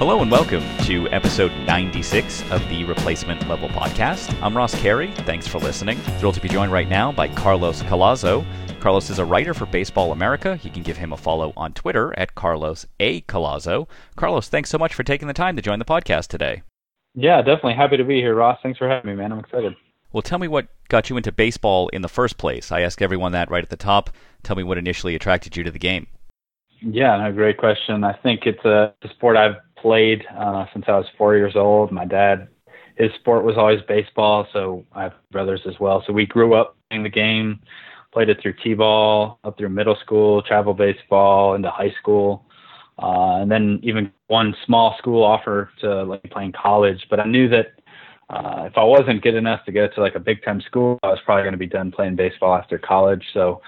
Hello and welcome to episode 96 of the Replacement Level Podcast. I'm Ross Carey. Thanks for listening. Thrilled to be joined right now by Carlos Collazo. Carlos is a writer for Baseball America. You can give him a follow on Twitter at Carlos A. Collazo. Carlos, thanks so much for taking the time to join the podcast today. Yeah, definitely happy to be here, Ross. Thanks for having me, man. I'm excited. Well, tell me what got you into baseball in the first place. I ask everyone that right at the top. Tell me what initially attracted you to the game. Yeah, no, great question. I think it's uh, a, a sport I've played uh, since I was four years old. My dad, his sport was always baseball, so I have brothers as well. So we grew up playing the game, played it through t-ball, up through middle school, travel baseball, into high school, uh, and then even one small school offer to like play in college. But I knew that uh, if I wasn't good enough to go to like a big time school, I was probably going to be done playing baseball after college. So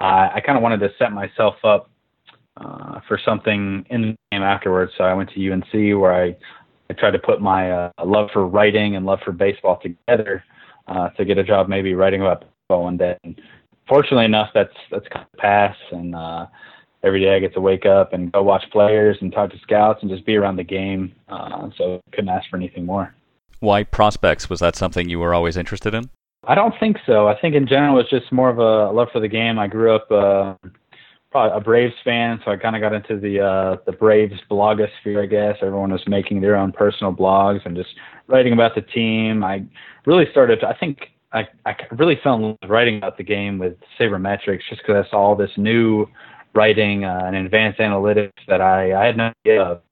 uh, I kind of wanted to set myself up uh, for something in the game afterwards. So I went to UNC where I, I tried to put my uh, love for writing and love for baseball together uh, to get a job maybe writing about baseball one day. And fortunately enough, that's that's come to pass. And uh, every day I get to wake up and go watch players and talk to scouts and just be around the game. Uh, so couldn't ask for anything more. Why prospects? Was that something you were always interested in? I don't think so. I think in general it's just more of a love for the game. I grew up uh, probably a Braves fan, so I kind of got into the uh, the Braves blogosphere. I guess everyone was making their own personal blogs and just writing about the team. I really started. I think I I really fell in love with writing about the game with sabermetrics, just because I saw all this new writing uh, and advanced analytics that I I had no idea of.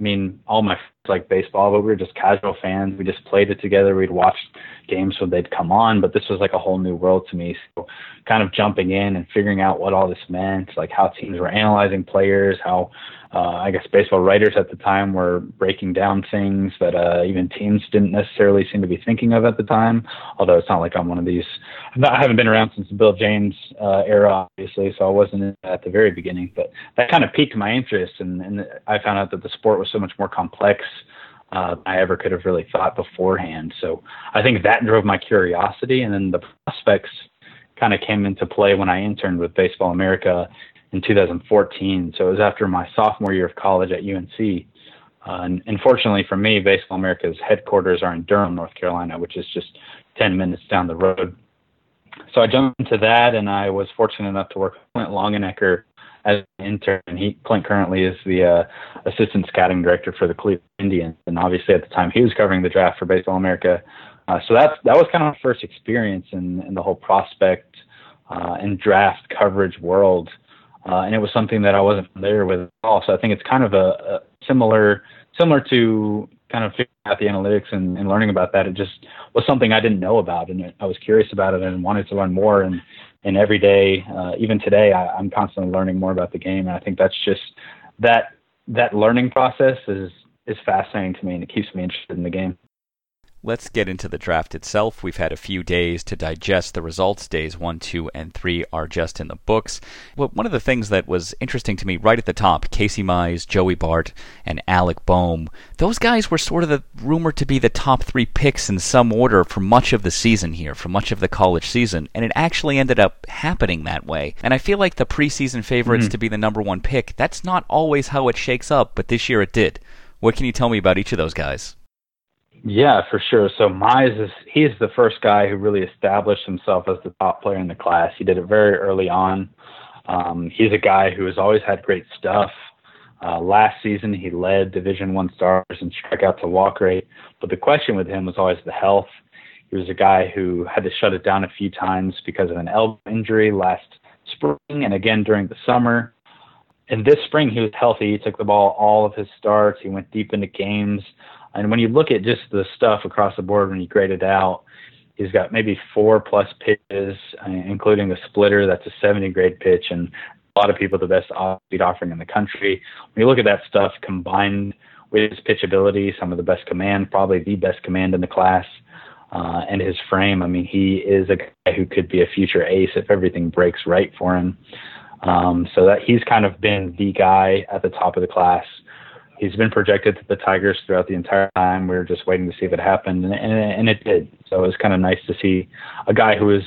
I mean, all my like baseball, but we were just casual fans. We just played it together. We'd watch games when they'd come on, but this was like a whole new world to me. So, kind of jumping in and figuring out what all this meant, like how teams were analyzing players, how uh, I guess baseball writers at the time were breaking down things that uh, even teams didn't necessarily seem to be thinking of at the time. Although it's not like I'm one of these. I haven't been around since the Bill James uh, era, obviously, so I wasn't at the very beginning. But that kind of piqued my interest, and, and I found out that the sport was so much more complex uh, I ever could have really thought beforehand. So I think that drove my curiosity, and then the prospects kind of came into play when I interned with Baseball America in 2014. So it was after my sophomore year of college at UNC. Uh, and, and fortunately for me, Baseball America's headquarters are in Durham, North Carolina, which is just 10 minutes down the road. So I jumped into that, and I was fortunate enough to work with Clint Longenecker as an intern. He Clint currently is the uh, assistant scouting director for the Cleveland Indians, and obviously at the time he was covering the draft for Baseball America. Uh, so that's that was kind of my first experience in, in the whole prospect uh, and draft coverage world, uh, and it was something that I wasn't familiar with at all. So I think it's kind of a, a similar similar to kind of figuring out the analytics and, and learning about that. It just was something I didn't know about, and I was curious about it and wanted to learn more. And and every day, uh, even today, I, I'm constantly learning more about the game. And I think that's just that that learning process is is fascinating to me, and it keeps me interested in the game. Let's get into the draft itself. We've had a few days to digest the results. Days 1, 2, and 3 are just in the books. Well, one of the things that was interesting to me right at the top Casey Mize, Joey Bart, and Alec Bohm, those guys were sort of the, rumored to be the top three picks in some order for much of the season here, for much of the college season, and it actually ended up happening that way. And I feel like the preseason favorites mm-hmm. to be the number one pick, that's not always how it shakes up, but this year it did. What can you tell me about each of those guys? Yeah, for sure. So Mize is he's the first guy who really established himself as the top player in the class. He did it very early on. Um, he's a guy who has always had great stuff. Uh, last season, he led Division One stars in strikeout to walk rate, but the question with him was always the health. He was a guy who had to shut it down a few times because of an elbow injury last spring and again during the summer. And this spring, he was healthy. He took the ball all of his starts. He went deep into games. And when you look at just the stuff across the board, when you grade it out, he's got maybe four plus pitches, uh, including a splitter that's a 70 grade pitch, and a lot of people the best off-speed offering in the country. When you look at that stuff combined with his pitch ability, some of the best command, probably the best command in the class, uh, and his frame. I mean, he is a guy who could be a future ace if everything breaks right for him. Um, so that he's kind of been the guy at the top of the class he's been projected to the Tigers throughout the entire time. We were just waiting to see if it happened, and, and, and it did. So it was kind of nice to see a guy who is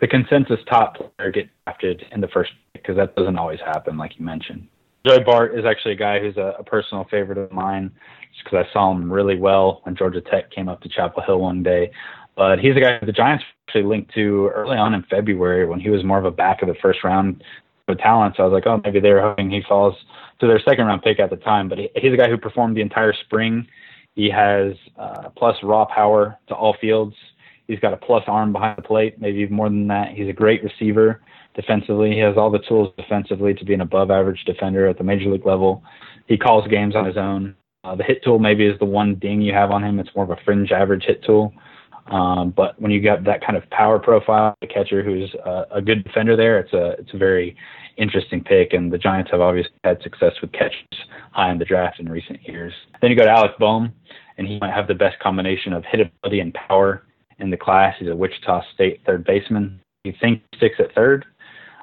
the consensus top player get drafted in the first because that doesn't always happen, like you mentioned. Joey Bart is actually a guy who's a, a personal favorite of mine, just because I saw him really well when Georgia Tech came up to Chapel Hill one day. But he's a guy the Giants actually linked to early on in February when he was more of a back of the first round talent. So I was like, oh, maybe they're hoping he falls to their second round pick at the time. But he, he's a guy who performed the entire spring. He has uh, plus raw power to all fields. He's got a plus arm behind the plate, maybe even more than that. He's a great receiver defensively. He has all the tools defensively to be an above average defender at the major league level. He calls games on his own. Uh, the hit tool maybe is the one ding you have on him. It's more of a fringe average hit tool. Um, but when you got that kind of power profile, a catcher who's uh, a good defender there, it's a it's a very interesting pick. And the Giants have obviously had success with catchers high in the draft in recent years. Then you go to Alec Bohm, and he might have the best combination of hitability and power in the class. He's a Wichita State third baseman. You think six at third.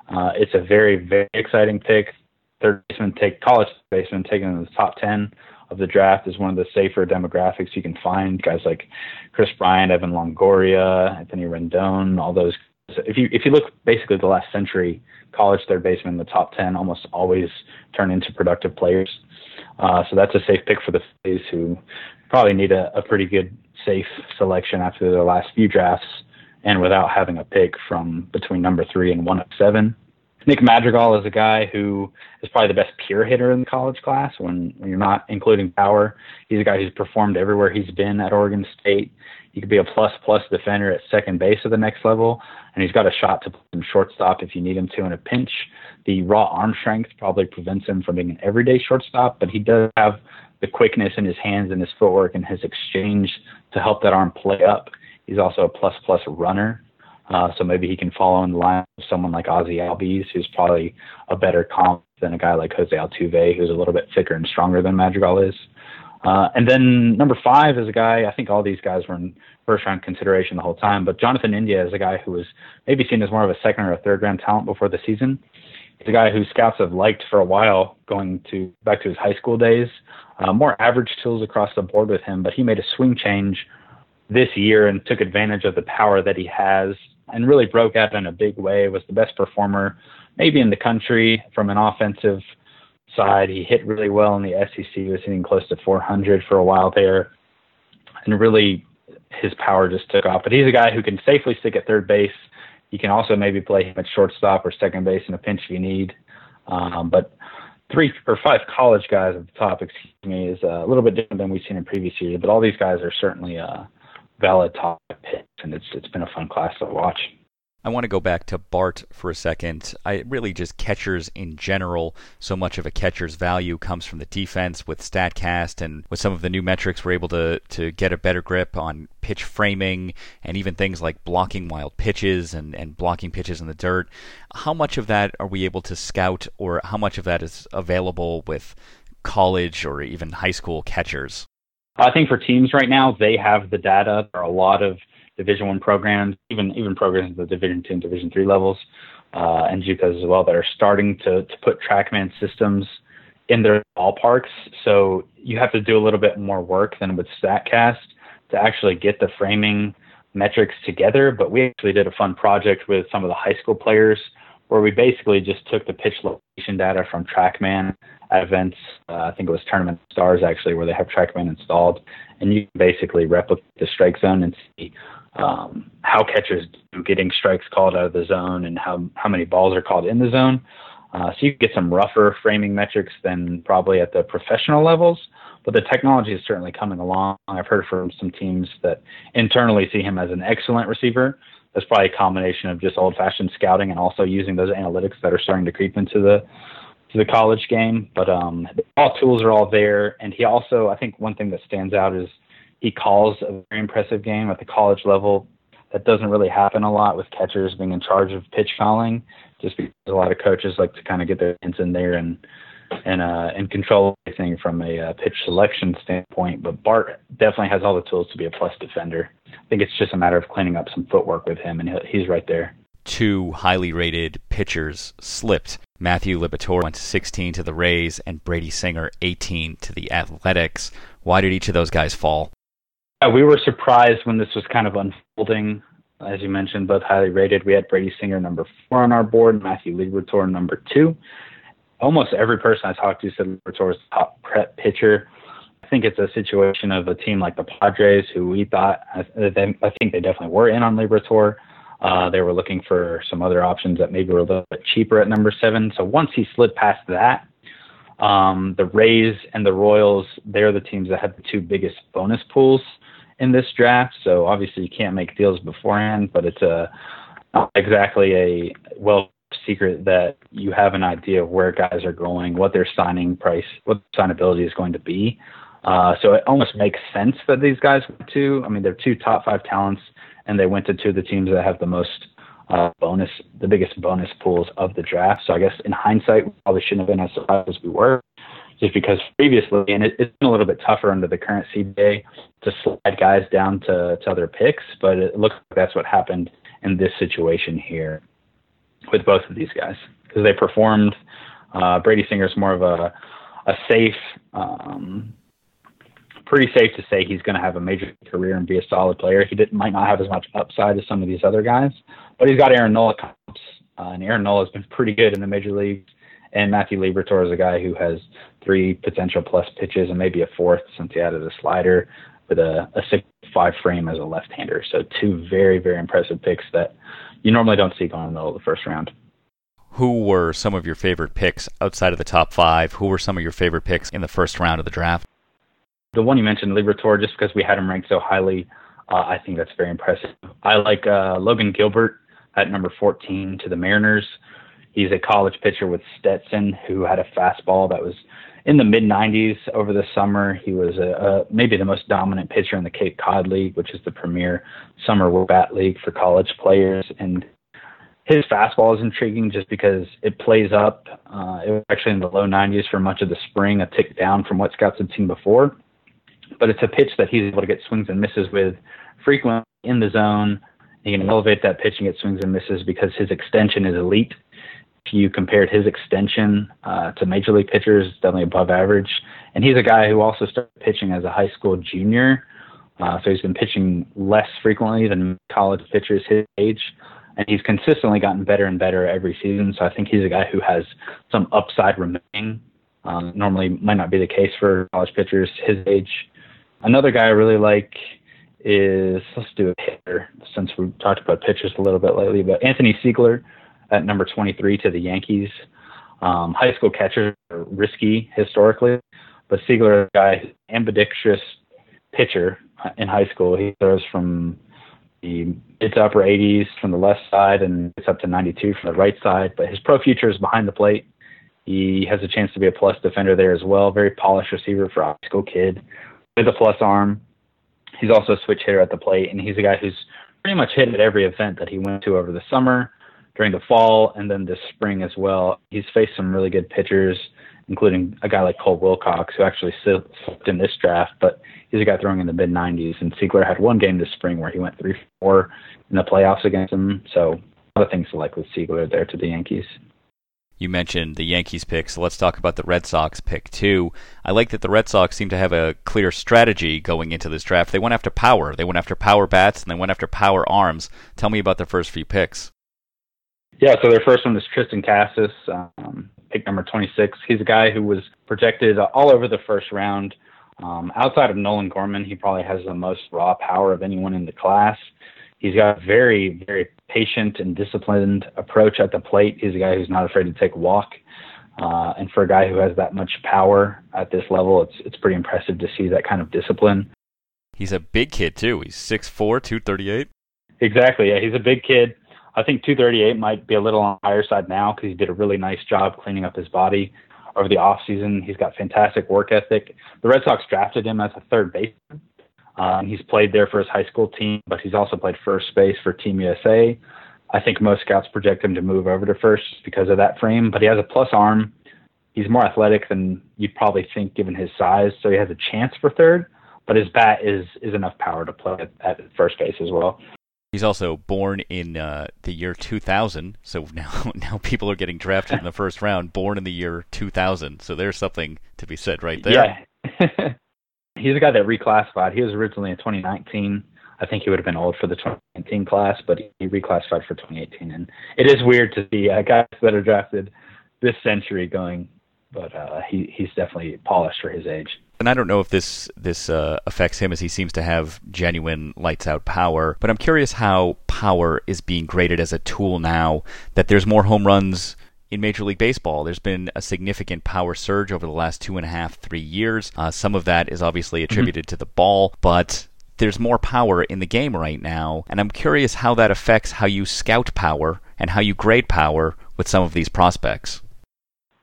Uh, it's a very very exciting pick. Third baseman take college baseman taken in the top ten of the draft is one of the safer demographics you can find. Guys like Kris Bryant, Evan Longoria, Anthony Rendon, all those. If you if you look basically the last century, college third basemen in the top ten almost always turn into productive players. Uh, so that's a safe pick for the Phillies, who probably need a, a pretty good safe selection after their last few drafts, and without having a pick from between number three and one of seven. Nick Madrigal is a guy who is probably the best pure hitter in the college class when, when you're not including power. He's a guy who's performed everywhere he's been at Oregon State. He could be a plus plus defender at second base at the next level, and he's got a shot to play some shortstop if you need him to in a pinch. The raw arm strength probably prevents him from being an everyday shortstop, but he does have the quickness in his hands and his footwork and his exchange to help that arm play up. He's also a plus plus runner uh, so maybe he can follow in the line of someone like Ozzie Albies, who's probably a better comp than a guy like Jose Altuve, who's a little bit thicker and stronger than Madrigal is. Uh, and then number five is a guy, I think all these guys were in first round consideration the whole time, but Jonathan India is a guy who was maybe seen as more of a second or a third round talent before the season. He's a guy who scouts have liked for a while, going to back to his high school days. Uh, more average tools across the board with him, but he made a swing change this year and took advantage of the power that he has and really broke out in a big way. Was the best performer maybe in the country from an offensive side. He hit really well in the SEC. He was hitting close to 400 for a while there, and really his power just took off. But he's a guy who can safely stick at third base. You can also maybe play him at shortstop or second base in a pinch if you need. Um, but three or five college guys at the top, excuse me, is uh, a little bit different than we've seen in previous years. But all these guys are certainly uh, valid top picks, and it's it's been a fun class to watch. I want to go back to Bart for a second. I really just catchers in general. So much of a catcher's value comes from the defense with Statcast and with some of the new metrics we're able to to get a better grip on pitch framing and even things like blocking wild pitches and, and blocking pitches in the dirt. How much of that are we able to scout or how much of that is available with college or even high school catchers? I think for teams right now, they have the data. There are a lot of Division One programs, even even programs at the Division Two and Division Three levels, uh, and JUCOs as well, that are starting to to put TrackMan systems in their ballparks. So you have to do a little bit more work than with Statcast to actually get the framing metrics together. But we actually did a fun project with some of the high school players where we basically just took the pitch location data from TrackMan at events. Uh, I think it was Tournament Stars actually, where they have TrackMan installed, and you can basically replicate the strike zone and see um, how catchers do getting strikes called out of the zone and how how many balls are called in the zone. Uh, so you get some rougher framing metrics than probably at the professional levels, but the technology is certainly coming along. I've heard from some teams that internally see him as an excellent receiver. That's probably a combination of just old-fashioned scouting and also using those analytics that are starting to creep into the to the college game. But um, all tools are all there, and he also, I think, one thing that stands out is he calls a very impressive game at the college level. That doesn't really happen a lot with catchers being in charge of pitch calling, just because a lot of coaches like to kind of get their hands in there and and uh, and control everything from a uh, pitch selection standpoint. But Bart definitely has all the tools to be a plus defender. I think it's just a matter of cleaning up some footwork with him, and he's right there. Two highly rated pitchers slipped Matthew Liberatore went 16 to the Rays, and Brady Singer 18 to the Athletics. Why did each of those guys fall? Yeah, we were surprised when this was kind of unfolding. As you mentioned, both highly rated. We had Brady Singer number four on our board, Matthew Liberatore number two. almost every person I talked to said Liberatore was top prep pitcher. I think it's a situation of a team like the Padres, who we thought, I, I think they definitely were in on Liberatore. Uh, they were looking for some other options that maybe were a little bit cheaper at number seven. So once he slid past that, um, the Rays and the Royals, they're the teams that have the two biggest bonus pools in this draft. So obviously you can't make deals beforehand, but it's a not exactly a well secret that you have an idea of where guys are going, what their signing price, what signability is going to be. Uh, so it almost makes sense that these guys went to. I mean, they're two top five talents, and they went to two of the teams that have the most uh, bonus, the biggest bonus pools of the draft. So I guess in hindsight, we probably shouldn't have been as surprised as we were, just because previously, and it, it's been a little bit tougher under the current CBA to slide guys down to, to other picks, but it looks like that's what happened in this situation here with both of these guys because they performed. Uh, Brady Singer is more of a a safe, um, pretty safe to say he's going to have a major career and be a solid player. He did, might not have as much upside as some of these other guys, but he's got Aaron Nola comps, uh, and Aaron Nola has been pretty good in the major leagues. And Matthew Liberatore is a guy who has three potential plus pitches and maybe a fourth since he added a slider with a, a six five frame as a left-hander. So two very very impressive picks that you normally don't see going in the middle of the first round. Who were some of your favorite picks outside of the top five? Who were some of your favorite picks in the first round of the draft? The one you mentioned, Liberatore, just because we had him ranked so highly, uh, I think that's very impressive. I like uh, Logan Gilbert at number 14 to the Mariners. He's a college pitcher with Stetson who had a fastball that was in the mid 90s over the summer. He was a, a, maybe the most dominant pitcher in the Cape Cod League, which is the premier summer bat league for college players. And his fastball is intriguing just because it plays up. Uh, it was actually in the low 90s for much of the spring, a tick down from what scouts had seen before. But it's a pitch that he's able to get swings and misses with frequently in the zone. He can elevate that pitch and get swings and misses because his extension is elite you compared his extension uh, to major league pitchers, definitely above average. And he's a guy who also started pitching as a high school junior. Uh, so he's been pitching less frequently than college pitchers his age. And he's consistently gotten better and better every season. So I think he's a guy who has some upside remaining. Um, normally might not be the case for college pitchers his age. Another guy I really like is let's do a hitter since we talked about pitchers a little bit lately, but Anthony Seigler at number 23 to the Yankees. Um, high school catchers are risky historically, but Seigler is a guy, ambidextrous pitcher in high school. He throws from the mid to upper 80s from the left side and it's up to 92 from the right side. But his pro future is behind the plate. He has a chance to be a plus defender there as well. Very polished receiver for a high school kid with a plus arm. He's also a switch hitter at the plate, and he's a guy who's pretty much hit at every event that he went to over the summer during the fall and then this spring as well. He's faced some really good pitchers, including a guy like Cole Wilcox, who actually slipped in this draft, but he's a guy throwing in the mid 90s. And Seigler had one game this spring where he went 3 4 in the playoffs against him. So, a lot of things to like with Seigler there to the Yankees. You mentioned the Yankees pick, so let's talk about the Red Sox pick too. I like that the Red Sox seem to have a clear strategy going into this draft. They went after power. They went after power bats and they went after power arms. Tell me about their first few picks. Yeah, so their first one is Triston Casas, um, pick number 26. He's a guy who was projected all over the first round. Um, outside of Nolan Gorman, he probably has the most raw power of anyone in the class. He's got a very, very patient and disciplined approach at the plate. He's a guy who's not afraid to take a walk. Uh, and for a guy who has that much power at this level, it's it's pretty impressive to see that kind of discipline. He's a big kid too. He's 6'4", 238. Exactly. Yeah, he's a big kid. I think 238 might be a little on the higher side now because he did a really nice job cleaning up his body over the off season. He's got fantastic work ethic. The Red Sox drafted him as a third baseman. Um, he's played there for his high school team, but he's also played first base for Team USA. I think most scouts project him to move over to first because of that frame, but he has a plus arm. He's more athletic than you'd probably think given his size, so he has a chance for third, but his bat is is enough power to play at, at first base as well. He's also born in uh, the year 2000, so now now people are getting drafted in the first round, born in the year 2000. So there's something to be said right there. Yeah, he's a guy that reclassified. He was originally in 2019. I think he would have been old for the 2019 class, but he reclassified for 2018. And it is weird to see uh, guys that are drafted this century going. But uh, he he's definitely polished for his age. And I don't know if this this uh, affects him as he seems to have genuine lights out power. But I'm curious how power is being graded as a tool now that there's more home runs in Major League Baseball. There's been a significant power surge over the last two and a half, three years. Uh, some of that is obviously mm-hmm. attributed mm-hmm. to the ball, but there's more power in the game right now. And I'm curious how that affects how you scout power and how you grade power with some of these prospects.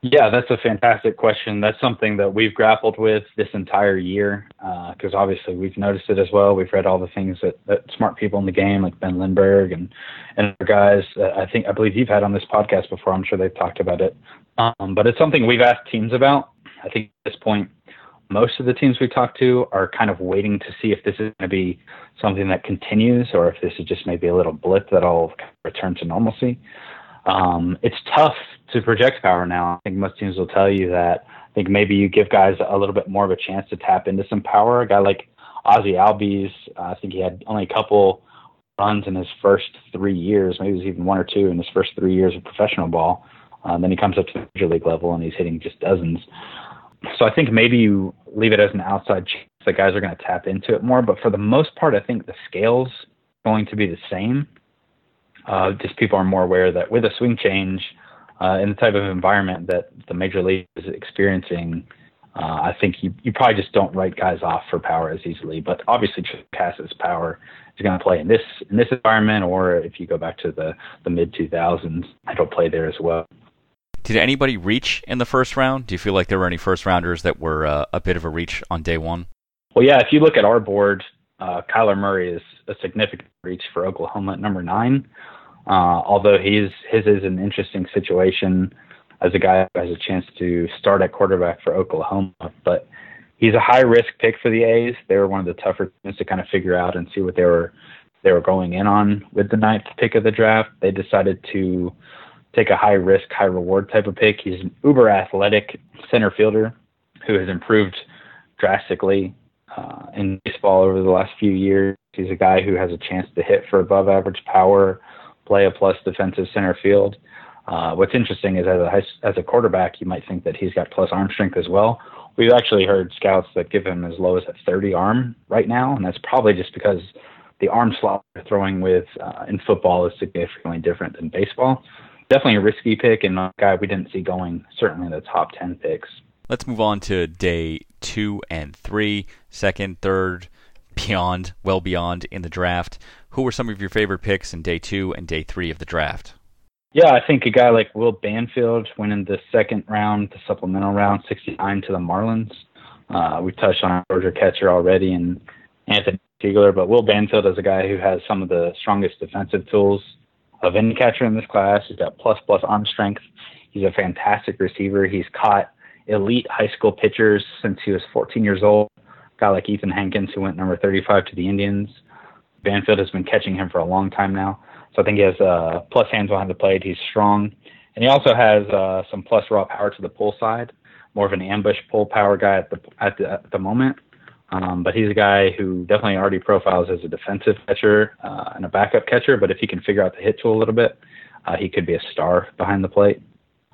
Yeah, that's a fantastic question. That's something that we've grappled with this entire year because uh, obviously we've noticed it as well. We've read all the things that, that smart people in the game, like Ben Lindbergh and and other guys. Uh, I think I believe you've had on this podcast before. I'm sure they've talked about it. Um, but it's something we've asked teams about. I think at this point, most of the teams we talk to are kind of waiting to see if this is going to be something that continues or if this is just maybe a little blip that'll return to normalcy. Um, it's tough to project power now. I think most teams will tell you that. I think maybe you give guys a little bit more of a chance to tap into some power. A guy like Ozzie Albies, uh, I think he had only a couple runs in his first three years, maybe it was even one or two in his first three years of professional ball. Uh, then he comes up to the major league level and he's hitting just dozens. So I think maybe you leave it as an outside chance that guys are going to tap into it more. But for the most part, I think the scale's going to be the same. Uh, just people are more aware that with a swing change uh, in the type of environment that the major league is experiencing, uh, I think you, you probably just don't write guys off for power as easily. But obviously, Casas's power is going to play in this in this environment, or if you go back to the the mid 2000s, it'll play there as well. Did anybody reach in the first round? Do you feel like there were any first rounders that were uh, a bit of a reach on day one? Well, yeah. If you look at our board, uh, Kyler Murray is a significant reach for Oklahoma at number nine. Uh, although he's his is an interesting situation as a guy who has a chance to start at quarterback for Oklahoma, but he's a high risk pick for the A's. They were one of the tougher teams to kind of figure out and see what they were they were going in on with the ninth pick of the draft. They decided to take a high risk, high reward type of pick. He's an uber athletic center fielder who has improved drastically uh, in baseball over the last few years. He's a guy who has a chance to hit for above average power, play a plus defensive center field. Uh, what's interesting is as a as a quarterback, you might think that he's got plus arm strength as well. We've actually heard scouts that give him as low as a 30 arm right now, and that's probably just because the arm slot they're throwing with uh, in football is significantly different than baseball. Definitely a risky pick and a guy we didn't see going certainly in the top 10 picks. Let's move on to day two and three, second, third, beyond, well beyond in the draft. Who were some of your favorite picks in day two and day three of the draft? Yeah, I think a guy like Will Banfield went in the second round, the supplemental round, 69 to the Marlins. Uh, we touched on Georgia catcher already and Anthony Seigler, but Will Banfield is a guy who has some of the strongest defensive tools of any catcher in this class. He's got plus plus arm strength. He's a fantastic receiver. He's caught elite high school pitchers since he was 14 years old. Guy like Ethan Hankins, who went number 35 to the Indians. Banfield has been catching him for a long time now. So I think he has uh, plus hands behind the plate. He's strong. And he also has uh, some plus raw power to the pull side, more of an ambush pull power guy at the at the, at the moment. Um, but he's a guy who definitely already profiles as a defensive catcher uh, and a backup catcher. But if he can figure out the hit tool a little bit, uh, he could be a star behind the plate.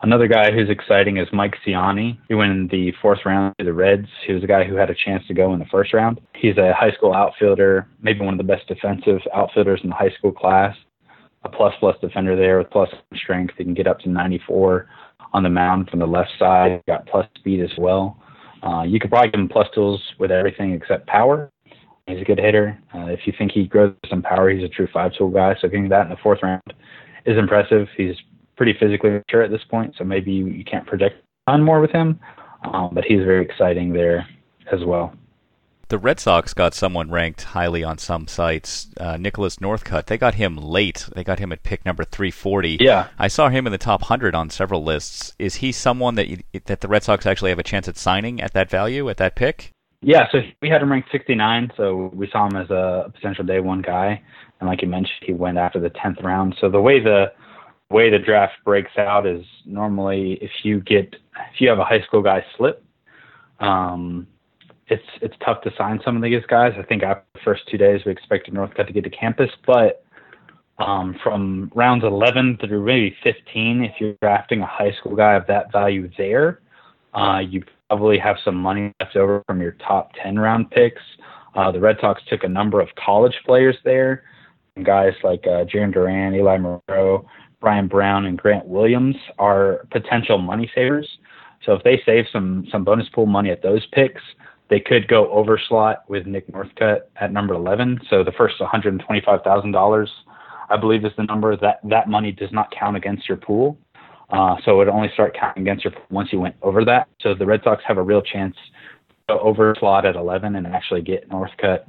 Another guy who's exciting is Mike Siani. He went in the fourth round to the Reds. He was a guy who had a chance to go in the first round. He's a high school outfielder, maybe one of the best defensive outfielders in the high school class. A plus plus defender there with plus strength. He can get up to 94 on the mound from the left side. Got plus speed as well. Uh, you could probably give him plus tools with everything except power. He's a good hitter. Uh, if you think he grows some power, he's a true five tool guy. So getting that in the fourth round is impressive. He's pretty physically mature at this point, so maybe you, can't project on more with him. Um, but he's very exciting there as well. The Red Sox got someone ranked highly on some sites, uh, Nicholas Northcutt. They got him late. They got him at pick number 340. Yeah, I saw him in the top 100 on several lists. Is he someone that you, that the Red Sox actually have a chance at signing at that value at that pick? Yeah, so we had him ranked 69, so we saw him as a potential day one guy. And like you mentioned, he went after the 10th round. So the way the way the draft breaks out is normally if you get if you have a high school guy slip, um, it's it's tough to sign some of these guys. I think after the first two days we expected Northcutt to get to campus, but um, from rounds 11 through maybe 15, if you're drafting a high school guy of that value there, uh, you probably have some money left over from your top 10 round picks. Uh, the Red Sox took a number of college players there, guys like uh, Jarren Duran, Eli Marot, Brian Brown, and Grant Williams are potential money savers. So if they save some some bonus pool money at those picks, they could go over slot with Nick Northcutt at number 11. So the first $125,000, I believe, is the number. That that money does not count against your pool. Uh, so it would only start counting against your once you went over that. So the Red Sox have a real chance to over slot at 11 and actually get Northcutt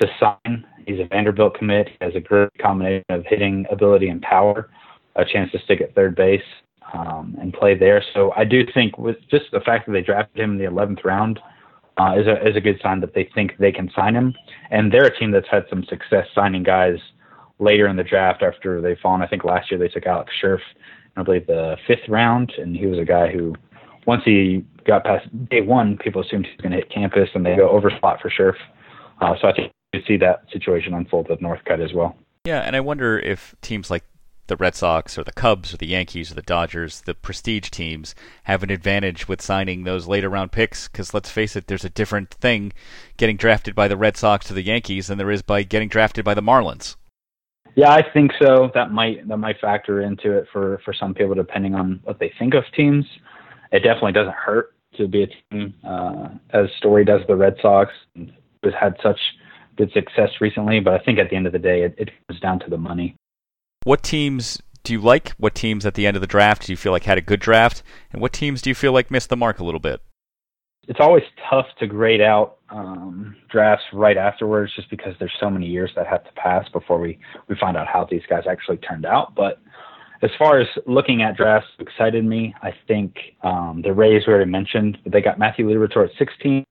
to sign. He's a Vanderbilt commit. He has a great combination of hitting ability and power, a chance to stick at third base um, and play there. So I do think with just the fact that they drafted him in the 11th round – uh, is a is a good sign that they think they can sign him. And they're a team that's had some success signing guys later in the draft after they've fallen. I think last year they took Alex Scherff I believe the fifth round, and he was a guy who once he got past day one, people assumed he was going to hit campus, and they go over spot for Scherff. Uh, so I think you see that situation unfold with Northcutt as well. Yeah, and I wonder if teams like the Red Sox or the Cubs or the Yankees or the Dodgers, the prestige teams, have an advantage with signing those later round picks. Because let's face it, there's a different thing getting drafted by the Red Sox to the Yankees than there is by getting drafted by the Marlins. Yeah, I think so. That might that might factor into it for for some people, depending on what they think of teams. It definitely doesn't hurt to be a team uh, as Story does the Red Sox, has had such good success recently. But I think at the end of the day, it, it comes down to the money. What teams do you like? What teams at the end of the draft do you feel like had a good draft? And what teams do you feel like missed the mark a little bit? It's always tough to grade out um, drafts right afterwards just because there's so many years that have to pass before we, we find out how these guys actually turned out. But as far as looking at drafts excited me, I think um, the Rays we already mentioned, they got Matthew Liberatore at 16,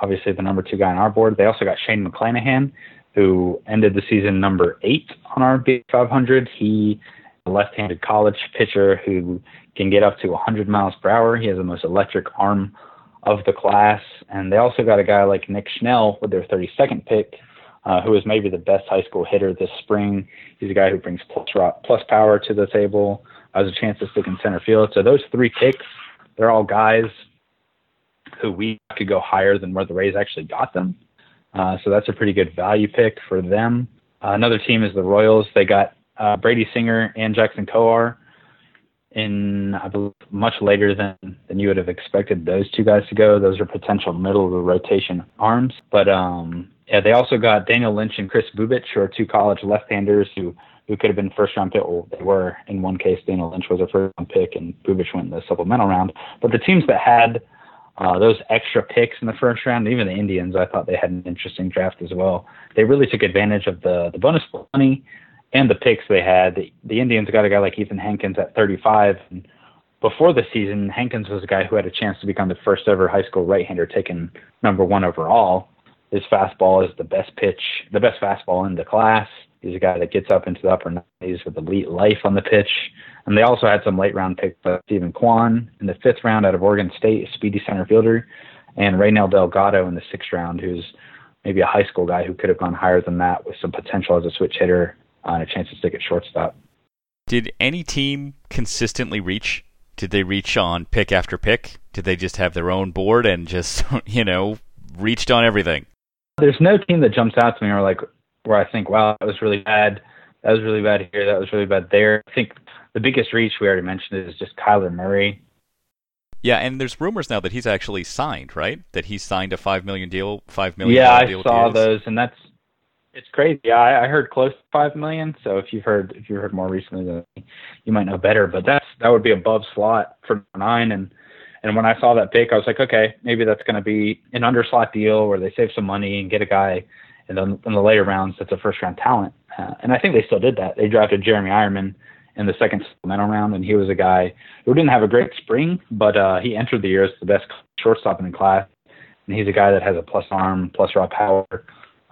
obviously the number two guy on our board. They also got Shane McClanahan, who ended the season number eight on our Big 500. He a left-handed college pitcher who can get up to 100 miles per hour. He has the most electric arm of the class, and they also got a guy like Nick Schnell with their 32nd pick, uh, who is maybe the best high school hitter this spring. He's a guy who brings plus, plus power to the table, has a chance to stick in center field. So those three picks, they're all guys who we could go higher than where the Rays actually got them. Uh, so that's a pretty good value pick for them. Uh, another team is the Royals. They got uh, Brady Singer and Jackson Kowar in, I believe, much later than, than you would have expected those two guys to go. Those are potential middle of the rotation arms. But um, yeah, they also got Daniel Lynch and Kris Bubic, who are two college left-handers who who could have been first round pick. Well, they were in one case. Daniel Lynch was a first round pick, and Bubich went in the supplemental round. But the teams that had uh, those extra picks in the first round, even the Indians, I thought they had an interesting draft as well. They really took advantage of the the bonus money and the picks they had. The, the Indians got a guy like Ethan Hankins at 35. And before the season, Hankins was a guy who had a chance to become the first ever high school right-hander taken number one overall. His fastball is the best pitch, the best fastball in the class. He's a guy that gets up into the upper 90s with elite life on the pitch. And they also had some late round picks, like Steven Kwan in the fifth round out of Oregon State, speedy center fielder, and Raynel Delgado in the sixth round, who's maybe a high school guy who could have gone higher than that with some potential as a switch hitter uh, and a chance to stick at shortstop. Did any team consistently reach? Did they reach on pick after pick? Did they just have their own board and just, you know, reached on everything? There's no team that jumps out to me or like where I think, wow, that was really bad. That was really bad here. That was really bad there. I think the biggest reach we already mentioned is just Kyler Murray. Yeah, and there's rumors now that he's actually signed, right? That he's signed a five million deal, five million. Yeah, I saw those, and that's it's crazy. I, I heard close to five million. So if you've heard if you heard more recently, then you might know better. But that's that would be above slot for nine. And and when I saw that pick, I was like, okay, maybe that's going to be an underslot deal where they save some money and get a guy in the, in the later rounds that's a first round talent. Uh, and I think they still did that. They drafted Jeremy Eierman in the second supplemental round, and he was a guy who didn't have a great spring, but uh, he entered the year as the best shortstop in the class. And he's a guy that has a plus arm, plus raw power,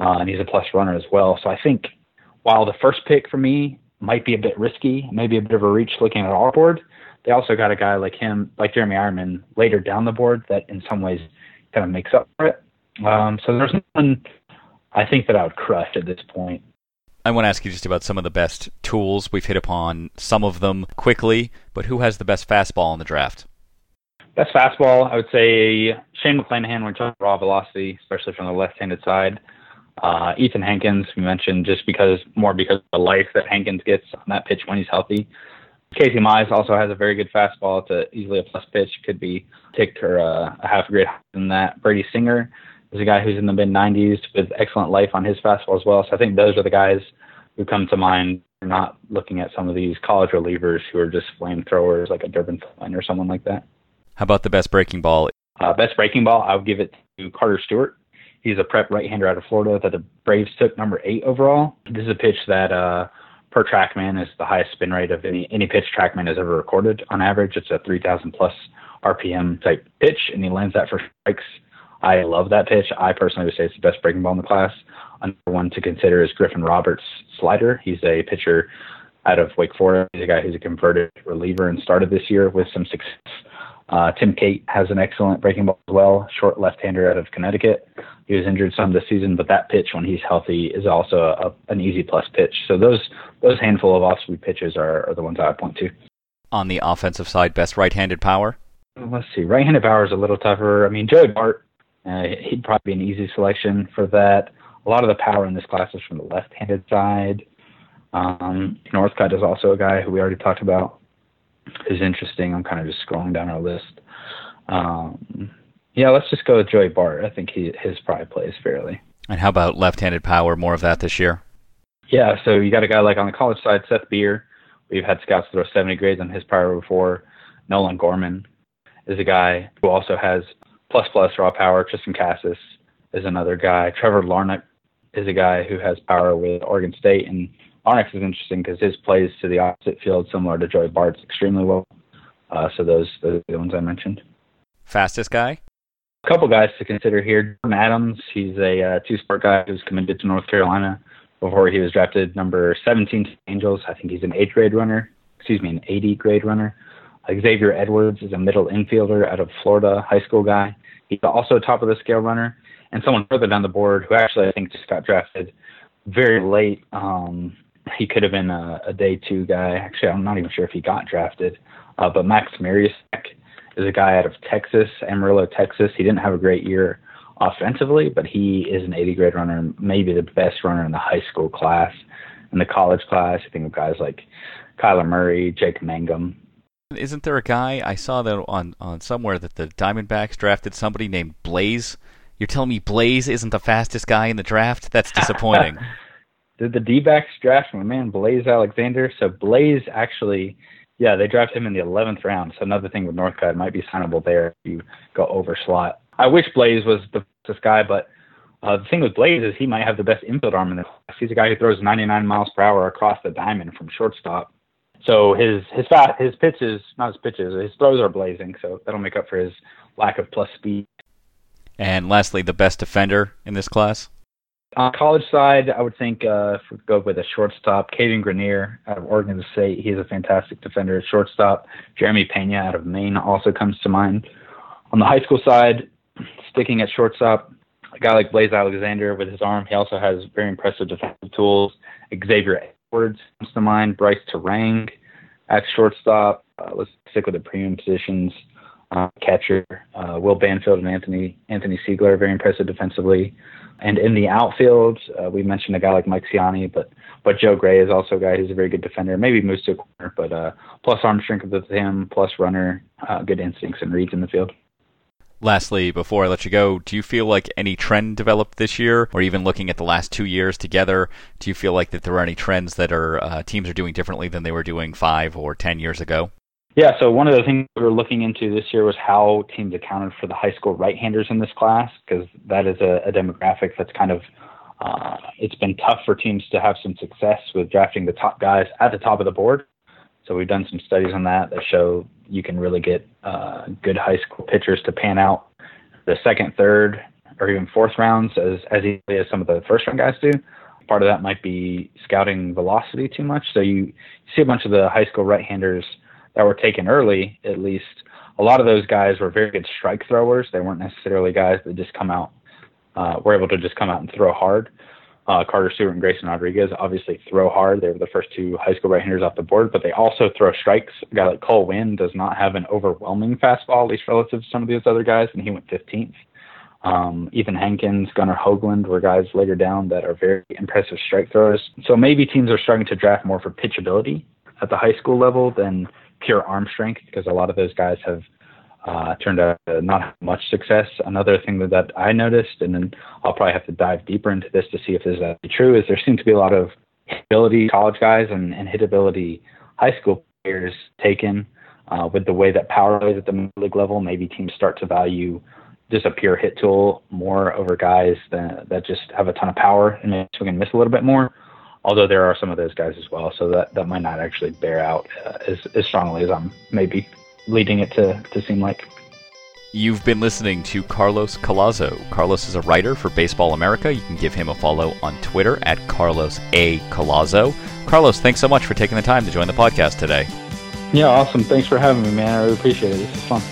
uh, and he's a plus runner as well. So I think while the first pick for me might be a bit risky, maybe a bit of a reach looking at our board, they also got a guy like him, like Jeremy Eierman, later down the board that in some ways kind of makes up for it. Um, so there's none I think that I would crush at this point. I want to ask you just about some of the best tools. We've hit upon some of them quickly, but who has the best fastball in the draft? Best fastball, I would say Shane McClanahan with raw velocity, especially from the left-handed side. Uh, Ethan Hankins, we mentioned just because more because of the life that Hankins gets on that pitch when he's healthy. Casey Mize also has a very good fastball. It's a, easily a plus pitch. Could be ticked or uh, a half grade higher than that. Brady Singer is a guy who's in the mid 90s with excellent life on his fastball as well. So I think those are the guys who come to mind. not looking at some of these college relievers who are just flamethrowers like a Durbin Feltman or someone like that. How about the best breaking ball? Uh, best breaking ball, I would give it to Carter Stewart. He's a prep right-hander out of Florida that the Braves took number eight overall. This is a pitch that uh, per TrackMan is the highest spin rate of any any pitch TrackMan has ever recorded. On average, it's a 3,000 plus RPM type pitch, and he lands that for strikes. I love that pitch. I personally would say it's the best breaking ball in the class. Another one to consider is Griffin Roberts' slider. He's a pitcher out of Wake Forest. He's a guy who's a converted reliever and started this year with some success. Uh, Tim Cate has an excellent breaking ball as well, short left-hander out of Connecticut. He was injured some this season, but that pitch when he's healthy is also a, an easy plus pitch. So those those handful of off-speed pitches are, are the ones I would point to. On the offensive side, best right-handed power. Let's see, right-handed power is a little tougher. I mean, Joey Bart, uh, he'd probably be an easy selection for that. A lot of the power in this class is from the left-handed side. Um, Northcutt is also a guy who we already talked about is interesting. I'm kind of just scrolling down our list. Um, yeah, let's just go with Joey Bart. I think he his probably plays fairly. And how about left-handed power? More of that this year. Yeah, so you got a guy like on the college side, Seth Beer. We've had scouts throw 70 grades on his power before. Nolan Gorman is a guy who also has plus plus raw power. Triston Casas is another guy. Trevor Larnach is a guy who has power with Oregon State, and Onyx is interesting because his plays to the opposite field, similar to Joey Bart's, extremely well. Uh, so those, those are the ones I mentioned. Fastest guy? A couple guys to consider here. Jordan Adams, he's a uh, two-sport guy who's committed to North Carolina before he was drafted number 17 to Angels. I think he's an eighth grade runner. Excuse me, an 80 grade runner. Xavier Edwards is a middle infielder out of Florida, high school guy. He's also a top of the scale runner. And someone further down the board who actually I think just got drafted very late. Um, he could have been a, a day two guy. Actually, I'm not even sure if he got drafted. Uh, but Max Marusak is a guy out of Texas, Amarillo, Texas. He didn't have a great year offensively, but he is an 80 grade runner, maybe the best runner in the high school class. In the college class, I think of guys like Kyler Murray, Jake Mangum. Isn't there a guy I saw that on on somewhere that the Diamondbacks drafted somebody named Blaze? You're telling me Blaze isn't the fastest guy in the draft? That's disappointing. Did the D-backs draft my man Blaze Alexander? So Blaze actually, yeah, they drafted him in the 11th round. So another thing with Northcutt might be signable there if you go over slot. I wish Blaze was the fastest guy, but uh, the thing with Blaze is he might have the best infield arm in the class. He's a guy who throws 99 miles per hour across the diamond from shortstop. So his his fat his pitches, not his pitches, his throws are blazing. So that'll make up for his lack of plus speed. And lastly, the best defender in this class. On college side, I would think uh, if we go with a shortstop, Cadyn Grenier out of Oregon State. He's a fantastic defender at shortstop. Jeremy Pena out of Maine also comes to mind. On the high school side, sticking at shortstop, a guy like Blaze Alexander with his arm, he also has very impressive defensive tools. Xavier Edwards comes to mind. Brice Turang at shortstop. Uh, let's stick with the premium positions. Uh, catcher, uh, Will Banfield and Anthony Anthony Seigler, very impressive defensively. And in the outfield, uh, we mentioned a guy like Mike Siani, but but Joe Gray is also a guy who's a very good defender. Maybe moves to a corner, but uh, plus arm strength with him, plus runner, uh, good instincts and reads in the field. Lastly, before I let you go, do you feel like any trend developed this year, or even looking at the last two years together, do you feel like that there are any trends that are uh, teams are doing differently than they were doing five or ten years ago? Yeah, so one of the things we were looking into this year was how teams accounted for the high school right-handers in this class, because that is a, a, demographic that's kind of uh, it's been tough for teams to have some success with drafting the top guys at the top of the board. So we've done some studies on that that show you can really get uh, good high school pitchers to pan out the second, third, or even fourth rounds as as easily as some of the first round guys do. Part of that might be scouting velocity too much. So you see a bunch of the high school right-handers that were taken early, at least, a lot of those guys were very good strike throwers. They weren't necessarily guys that just come out, uh, were able to just come out and throw hard. Uh, Carter Stewart and Grayson Rodriguez obviously throw hard. They were the first two high school right-handers off the board, but they also throw strikes. A guy like Cole Winn does not have an overwhelming fastball, at least relative to some of these other guys, and he went 15th. Um, Ethan Hankins, Gunnar Hoglund were guys later down that are very impressive strike throwers. So maybe teams are starting to draft more for pitchability at the high school level than pure arm strength because a lot of those guys have uh, turned out to not have much success. Another thing that, that I noticed, and then I'll probably have to dive deeper into this to see if this is true, is there seems to be a lot of hitability college guys and, and hitability high school players taken uh, with the way that power plays at the league level. Maybe teams start to value just a pure hit tool more over guys that, that just have a ton of power and swing and miss a little bit more. Although there are some of those guys as well, so that, that might not actually bear out uh, as, as strongly as I'm maybe leading it to, to seem like. You've been listening to Carlos Collazo. Carlos is a writer for Baseball America. You can give him a follow on Twitter at Carlos A. Collazo. Carlos, thanks so much for taking the time to join the podcast today. Yeah, awesome. Thanks for having me, man. I really appreciate it. This is fun.